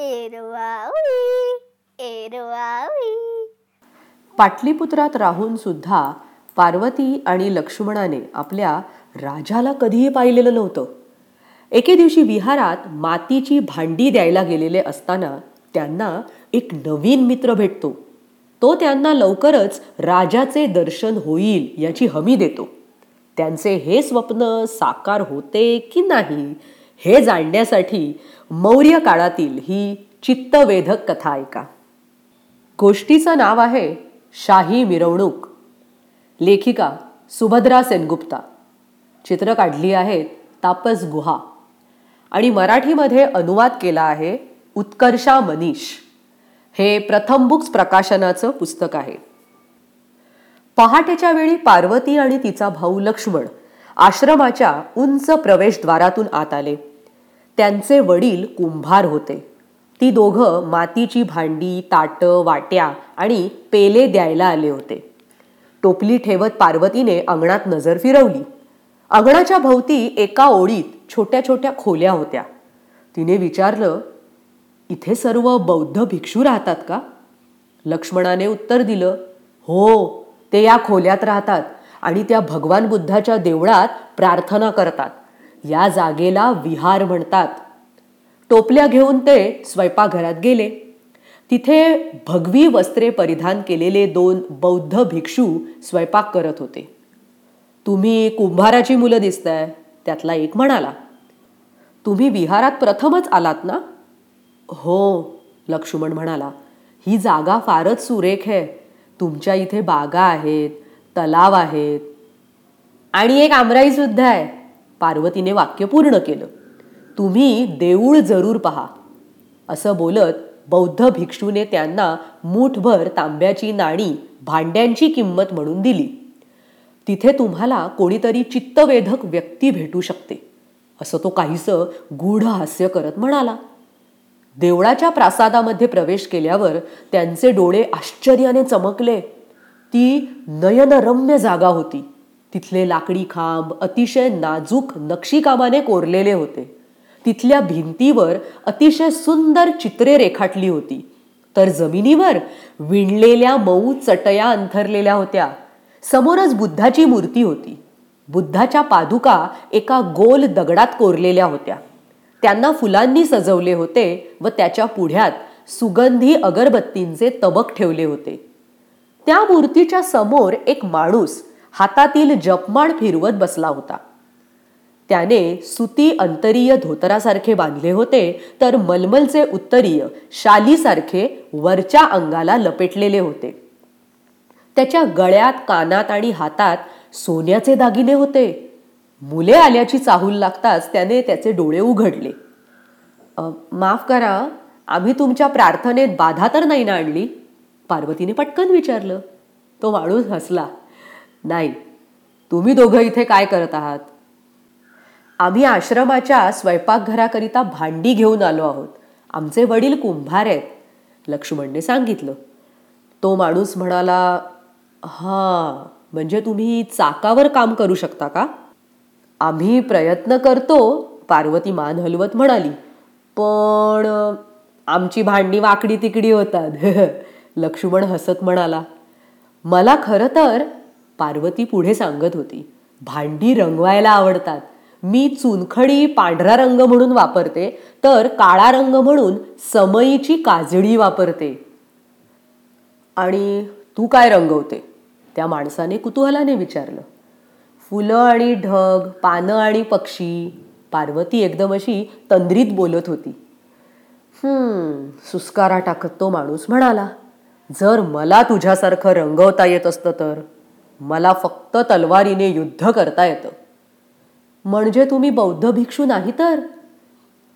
एरवावी एरवावी पाटलीपुत्रात राहून सुद्धा पार्वती आणि लक्ष्मणाने आपल्या राजाला कधीही पाहिलेलं नव्हतं. एके दिवशी विहारात मातीची भांडी द्यायला गेलेले असताना त्यांना एक नवीन मित्र भेटतो. तो त्यांना लवकरच राजाचे दर्शन होईल याची हमी देतो. त्यांचे हे स्वप्न साकार होते की नाही हे जाणण्यासाठी मौर्य काळातील ही चित्तवेधक कथा ऐका. गोष्टीचं नाव आहे शाही मिरवणूक. लेखिका सुभद्रा सेनगुप्ता. चित्र काढली आहेत तापस गुहा. आणि मराठीमध्ये अनुवाद केला आहे उत्कर्षा मनीष. हे प्रथम बुक्स प्रकाशनाचं पुस्तक आहे. पहाटेच्या वेळी पार्वती आणि तिचा भाऊ लक्ष्मण आश्रमाच्या उंच प्रवेशद्वारातून आत आले. त्यांचे वडील कुंभार होते. ती दोघं मातीची भांडी ताटं वाट्या आणि पेले द्यायला आले होते. टोपली ठेवत पार्वतीने अंगणात नजर फिरवली. अंगणाच्या भोवती एका ओळीत छोट्या छोट्या खोल्या होत्या. तिने विचारलं इथे सर्व बौद्ध भिक्षू राहतात का? लक्ष्मणाने उत्तर दिलं हो ते या खोल्यात राहतात आणि त्या भगवान बुद्धाच्या देवळात प्रार्थना करतात. या जागेला विहार म्हणतात. टोपल्या घेऊन ते स्वयंपाकघरात गेले. तिथे भगवी वस्त्रे परिधान केलेले दोन बौद्ध भिक्षू स्वयंपाक करत होते. तुम्ही कुंभाराची मुलं दिसताय त्यातला एक म्हणाला. तुम्ही विहारात प्रथमच आलात ना? हो लक्ष्मण म्हणाला. ही जागा फारच सुरेख आहे. तुमच्या इथे बागा आहेत तलाव आहेत. आणि एक आमराईसुद्धा आहे. पार्वतीने वाक्य पूर्ण केलं. तुम्ही देऊळ जरूर पहा. असं बोलत बौद्ध भिक्षूने त्यांना मूठभर तांब्याची नाणी भांड्यांची किंमत म्हणून दिली. तिथे तुम्हाला कोणीतरी चित्तवेधक व्यक्ती भेटू शकते असं तो काहीसं गूढ हास्य करत म्हणाला. देवळाच्या प्रासादामध्ये प्रवेश केल्यावर त्यांचे डोळे आश्चर्याने चमकले. ती नयनरम्य जागा होती. तिथले लाकडी खांब अतिशय नाजूक नक्षीकामाने कोरलेले होते. तिथल्या भिंतीवर अतिशय सुंदर चित्रे रेखाटली होती. तर जमिनीवर विणलेल्या मऊ चटया अंथरलेल्या होत्या. समोरच बुद्धाची मूर्ती होती. बुद्धाच्या पादुका एका गोल दगडात कोरलेल्या होत्या. त्यांना फुलांनी सजवले होते व त्याच्या पुढ्यात सुगंधी अगरबत्तींचे तबक ठेवले होते. त्या मूर्तीच्या समोर एक माणूस हातातील जपमाळ फिरवत बसला होता. त्याने सुती अंतरीय धोतरासारखे बांधले होते तर मलमलचे उत्तरीय शालीसारखे वरच्या अंगाला लपेटलेले होते. त्याच्या गळ्यात कानात आणि हातात सोन्याचे दागिने होते. मुले आल्याची चाहूल लागताच त्याने त्याचे डोळे उघडले. माफ करा आम्ही तुमच्या प्रार्थनेत बाधा तर नाही ना आणली? पार्वतीने पटकन विचारलं. तो माणूस हसला. नाही. तुम्ही दोघं इथे काय करत आहात? आम्ही आश्रमाच्या स्वयंपाकघराकरिता भांडी घेऊन आलो आहोत. आमचे वडील कुंभार आहेत लक्ष्मणने सांगितलं. तो माणूस म्हणाला हां म्हणजे तुम्ही चाकावर काम करू शकता का? आम्ही प्रयत्न करतो पार्वती मान हलवत म्हणाली. पण आमची भांडी वाकडी तिकडी होतात. लक्ष्मण हसत म्हणाला मला खरं तर पार्वती पुढे सांगत होती भांडी रंगवायला आवडतात. मी चुनखडी पांढरा रंग म्हणून वापरते तर काळा रंग म्हणून समईची काजळी वापरते. आणि तू काय रंगवते? त्या माणसाने कुतूहलाने विचारलं. फुलं आणि ढग पानं आणि पक्षी पार्वती एकदम अशी तंद्रीत बोलत होती. सुस्कारा टाकत तो माणूस म्हणाला जर मला तुझ्यासारखं रंगवता येत असतं तर? मला फक्त तलवारीने युद्ध करता येतं. म्हणजे तुम्ही बौद्ध भिक्षू नाही तर?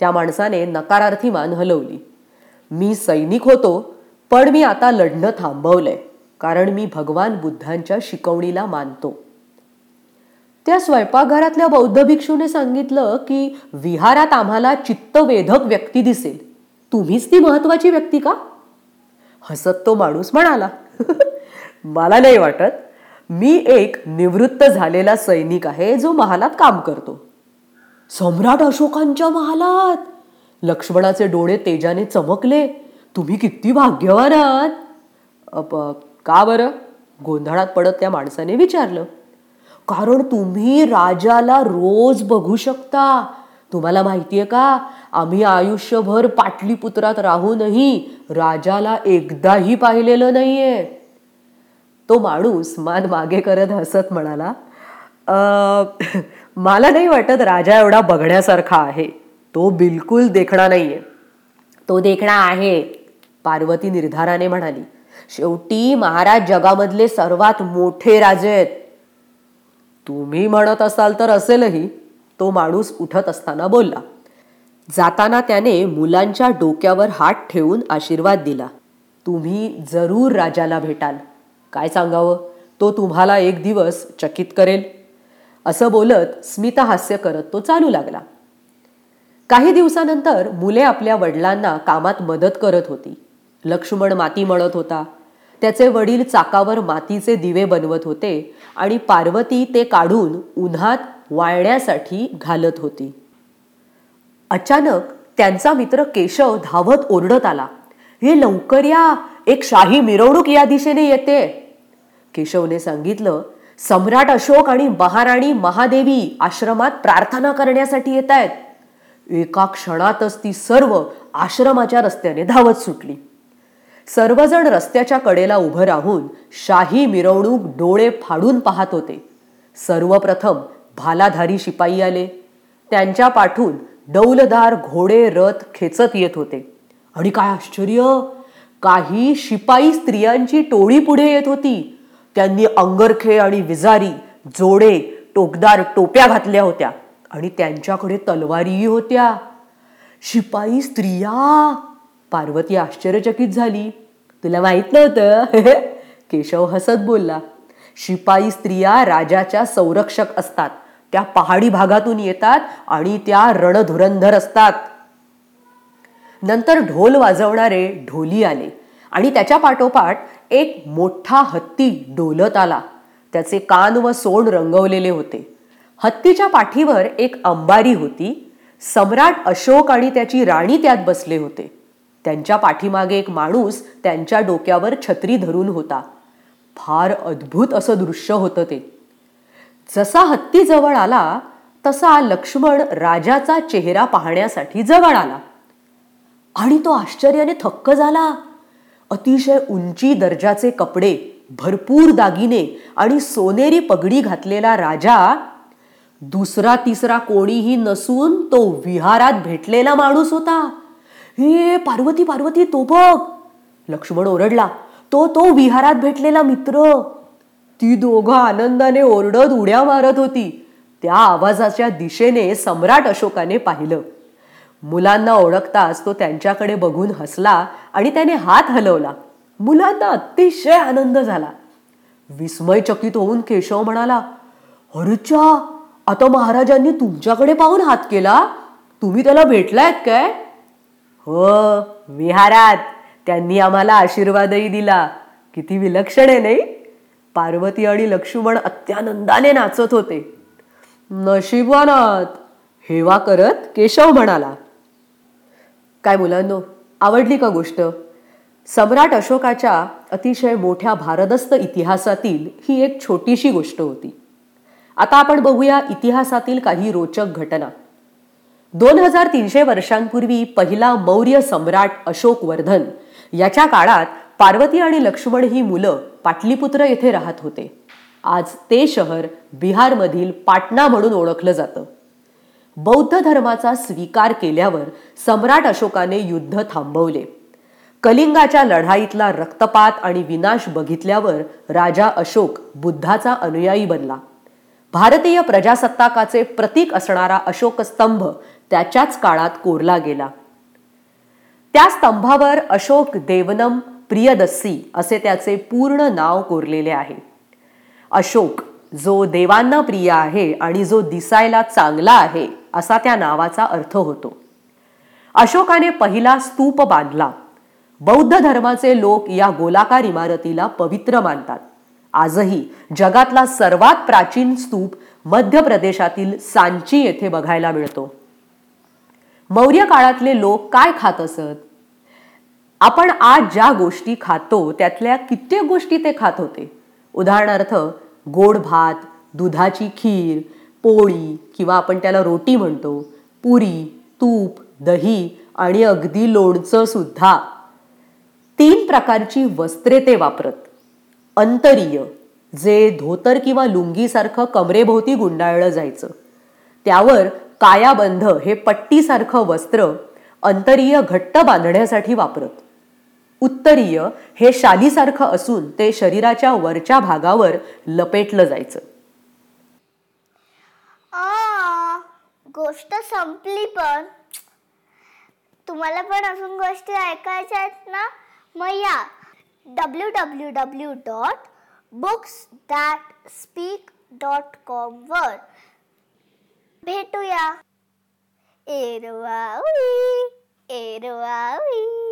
त्या माणसाने नकारार्थी मान हलवली. मी सैनिक होतो पण मी आता लढणं थांबवलंय कारण मी भगवान बुद्धांच्या शिकवणीला मानतो. त्या स्वयंपाकघरातल्या बौद्ध भिक्षूने सांगितलं की विहारात आम्हाला चित्तवेधक व्यक्ती दिसेल. तुम्हीच ती महत्वाची व्यक्ती का? हसत तो माणूस म्हणाला मला नाही वाटत. मी एक निवृत्त झालेला सैनिक आहे जो महालात काम करतो. सम्राट अशोकांच्या महालात. लक्ष्मणाचे डोळे तेजाने चमकले. तुम्ही किती भाग्यवान आहात. अप, का बरं? गोंधळात पडत त्या माणसाने विचारलं. कारण तुम्ही राजाला रोज बघू शकता. तुम्हाला माहिती आहे का? आम्ही आयुष्यभर पाटलीपुत्रात राहूनही राजाला एकदाही पाहिलेलं नाहीये. तो माणूस मान मागे करत हसत म्हणाला मला नाही वाटत राजा एवढा बघण्यासारखा आहे. तो बिलकुल देखणा नाहीये. तो देखणा आहे पार्वती निर्धाराने म्हणाली. शेवटी महाराज जगामधले सर्वात मोठे राजे आहेत. तुम्ही म्हणत असाल तर असेलही तो माणूस उठत असताना बोलला. जाताना त्याने मुलांच्या डोक्यावर हात ठेवून आशीर्वाद दिला. तुम्ही जरूर राजाला भेटाल. काय सांगावं? तो तुम्हाला एक दिवस चकित करेल. असं बोलत स्मिता हास्य करत तो चालू लागला. काही दिवसानंतर मुले आपल्या वडिलांना कामात मदत करत होती. लक्ष्मण माती मळत होता. त्याचे वडील चाकावर मातीचे दिवे बनवत होते आणि पार्वती ते काढून उन्हात वाळण्यासाठी घालत होती. अचानक त्यांचा मित्र केशव धावत ओरडत आला. हे लवकर या! एक शाही मिरवणूक या दिशेने येते. केशवने सांगितलं सम्राट अशोक आणि महाराणी महादेवी आश्रमात प्रार्थना करण्यासाठी येत आहेत एका क्षणातच ती सर्व आश्रमाच्या रस्त्याने धावत सुटली. सर्वजण रस्त्याच्या कडेला उभं राहून शाही मिरवणूक डोळे फाडून पाहत होते. सर्वप्रथम भालाधारी शिपाई आले. त्यांच्या पाठून डौलदार घोडे रथ खेचत येत होते. आणि काय आश्चर्य! काही शिपाई स्त्रियांची टोळी पुढे येत होती. त्यांनी अंगरखे आणि विजारी जोडे टोकदार टोप्या घातल्या होत्या आणि त्यांच्याकडे तलवारीही होत्या. शिपाई स्त्रिया पार्वती आश्चर्यचकित झाली. तुला माहीत नव्हतं? केशव हसत बोलला. शिपाई स्त्रिया राजाच्या संरक्षक असतात. त्या पहाडी भागातून येतात आणि त्या रणधुरंधर असतात. नंतर ढोल वाजवणारे ढोली आले. आणि त्याच्या पाठोपाठ एक मोठा हत्ती डोलत आला. त्याचे कान व सोंड रंगवलेले होते. हत्तीच्या पाठीवर एक अंबारी होती. सम्राट अशोक आणि त्याची राणी त्यात बसले होते. त्यांच्या पाठीमागे एक माणूस त्यांच्या डोक्यावर छत्री धरून होता. फार अद्भुत असं दृश्य होतं ते. जसा हत्ती जवळ आला तसा लक्ष्मण राजाचा चेहरा पाहण्यासाठी जवळ आला. आणि तो आश्चर्याने थक्क झाला. अतिशय उंची दर्जाचे कपडे भरपूर दागिने आणि सोनेरी पगडी घातलेला राजा दुसरा तिसरा कोणीही नसून तो विहारात भेटलेला माणूस होता. हे पार्वती पार्वती तो बघ. लक्ष्मण ओरडला तो तो विहारात भेटलेला मित्र. ती दोघं आनंदाने ओरडत उड्या मारत होती. त्या आवाजाच्या दिशेने सम्राट अशोकाने पाहिलं. मुलांना ओळखताच तो त्यांच्याकडे बघून हसला आणि त्याने हात हलवला. मुलांना अतिशय आनंद झाला. विस्मयचकित होऊन केशव म्हणाला अरेच्या आता महाराजांनी तुमच्याकडे पाहून हात केला? तुम्ही त्याला भेटलायत काय? हो विहारात. त्यांनी आम्हाला आशीर्वादही दिला. किती विलक्षण आहे नाही? पार्वती आणि लक्ष्मण अत्यानंदाने नाचत होते. नशिबानात हेवा करत? केशव म्हणाला. काय मुलांनो आवडली का गोष्ट? सम्राट अशोकाच्या अतिशय मोठ्या भारदस्त इतिहासातील ही एक छोटीशी गोष्ट होती. आता आपण बघूया इतिहासातील काही रोचक घटना. दोन हजार तीनशे वर्षांपूर्वी पहिला मौर्य सम्राट अशोक वर्धन याच्या काळात पार्वती आणि लक्ष्मण ही मुलं पाटलीपुत्र येथे राहत होते. आज ते शहर बिहारमधील पाटणा म्हणून ओळखलं जातं. बौद्ध धर्माचा स्वीकार केल्यावर सम्राट अशोकाने युद्ध थांबवले. कलिंगाच्या लढाईतला रक्तपात आणि विनाश बघितल्यावर राजा अशोक बुद्धाचा अनुयायी बनला. भारतीय प्रजासत्ताकाचे प्रतीक असणारा अशोक स्तंभ त्याच्याच काळात कोरला गेला. त्या स्तंभावर अशोक देवनम प्रियदस्सी असे त्याचे पूर्ण नाव कोरलेले आहे. अशोक जो देवांना प्रिय आहे आणि जो दिसायला चांगला आहे असा त्या नावाचा अर्थ होतो. अशोकाने पहिला स्तूप बांधला. बौद्ध धर्माचे लोक या गोलाकार इमारतीला पवित्र मानतात. आजही जगातला सर्वात प्राचीन स्तूप मध्य प्रदेशातील सांची येथे बघायला मिळतो. मौर्य काळातले लोक काय खात असत? आपण आज ज्या गोष्टी खातो त्यातल्या कित्येक गोष्टी ते खात होते. उदाहरणार्थ गोड भात दुधाची खीर पोळी किंवा आपण त्याला रोटी म्हणतो पुरी तूप दही आणि अगदी लोणचं सुद्धा. तीन प्रकारची वस्त्रे ते वापरत. अंतरीय जे धोतर किंवा लुंगीसारखं कमरेभोवती गुंडाळलं जायचं. त्यावर कायाबंध हे पट्टीसारखं वस्त्र अंतरीय घट्ट बांधण्यासाठी वापरत. उत्तरीय हे शालीसारखं असून ते शरीराच्या वरच्या भागावर लपेटलं जायचं. गोष्ट संपली पण. तुम्हाला पण अजून गोष्टी ऐकायच्या आहेत ना? मग या. W W W dot books that speak dot com वर भेटूया. एरवावी एरवावी.